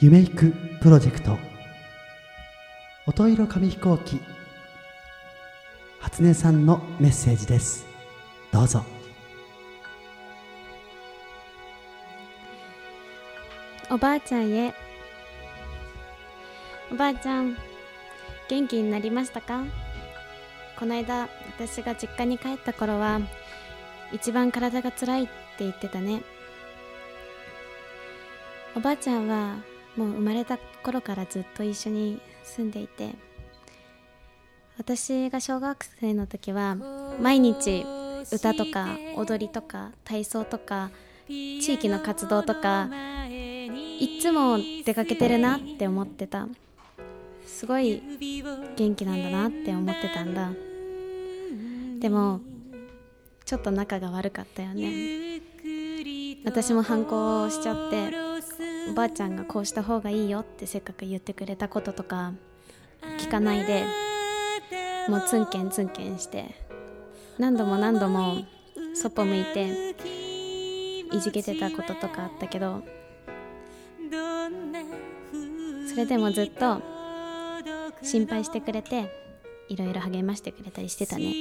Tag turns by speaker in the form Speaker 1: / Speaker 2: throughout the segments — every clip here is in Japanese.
Speaker 1: 夢いくプロジェクト。音色紙飛行機。初音さんのメッセージです。どうぞ。
Speaker 2: おばあちゃんへ。おばあちゃん元気になりましたか？この間私が実家に帰った頃は一番体が辛いって言ってたね。おばあちゃんはもう生まれた頃からずっと一緒に住んでいて私が小学生の時は毎日歌とか踊りとか体操とか地域の活動とかいつも出かけてるなって思ってた。すごい元気なんだなって思ってたんだ。でもちょっと仲が悪かったよね。私も反抗しちゃっておばあちゃんがこうした方がいいよってせっかく言ってくれたこととか聞かないでもうツンケンツンケンして何度も何度もそっぽ向いていじけてたこととかあったけどそれでもずっと心配してくれていろいろ励ましてくれたりしてたね。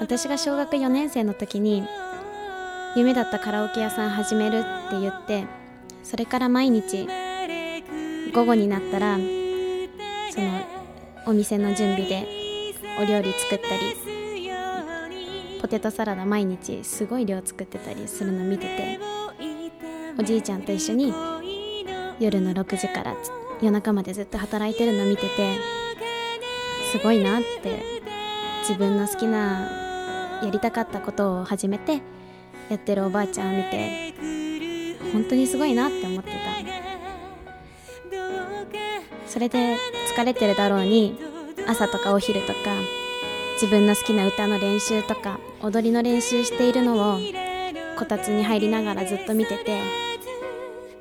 Speaker 2: 私が小学4年生の時に夢だったカラオケ屋さん始めるって言ってそれから毎日午後になったらそのお店の準備でお料理作ったりポテトサラダ毎日すごい量作ってたりするの見てておじいちゃんと一緒に夜の6時から夜中までずっと働いてるの見ててすごいなって自分の好きなやりたかったことを始めてやってるおばあちゃんを見て本当にすごいなって思ってた。それで疲れてるだろうに朝とかお昼とか自分の好きな歌の練習とか踊りの練習しているのをこたつに入りながらずっと見てて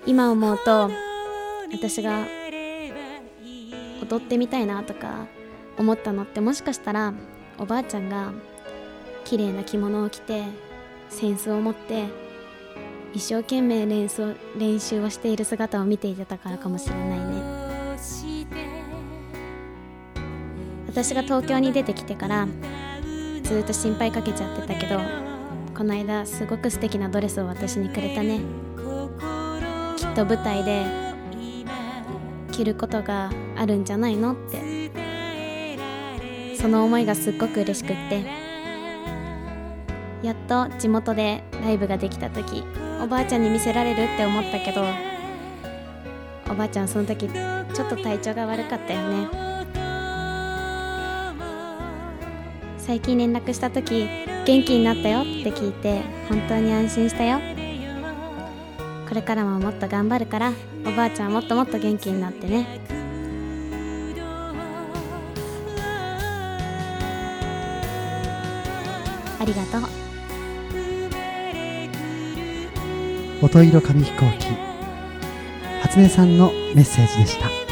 Speaker 2: 今思うと私が踊ってみたいなとか思ったのってもしかしたらおばあちゃんが綺麗な着物を着て扇子を持って一生懸命練習練習をしている姿を見ていてたからかもしれないね。私が東京に出てきてからずっと心配かけちゃってたけどこの間すごく素敵なドレスを私にくれたね。きっと舞台で着ることがあるんじゃないのって。その思いがすっごく嬉しくって。やっと地元でライブができた時おばあちゃんに見せられるって思ったけどおばあちゃんその時ちょっと体調が悪かったよね。最近連絡した時元気になったよって聞いて本当に安心したよ。これからももっと頑張るからおばあちゃんもっともっと元気になってね。ありがとう。
Speaker 1: 音色紙飛行機。初音さんのメッセージでした。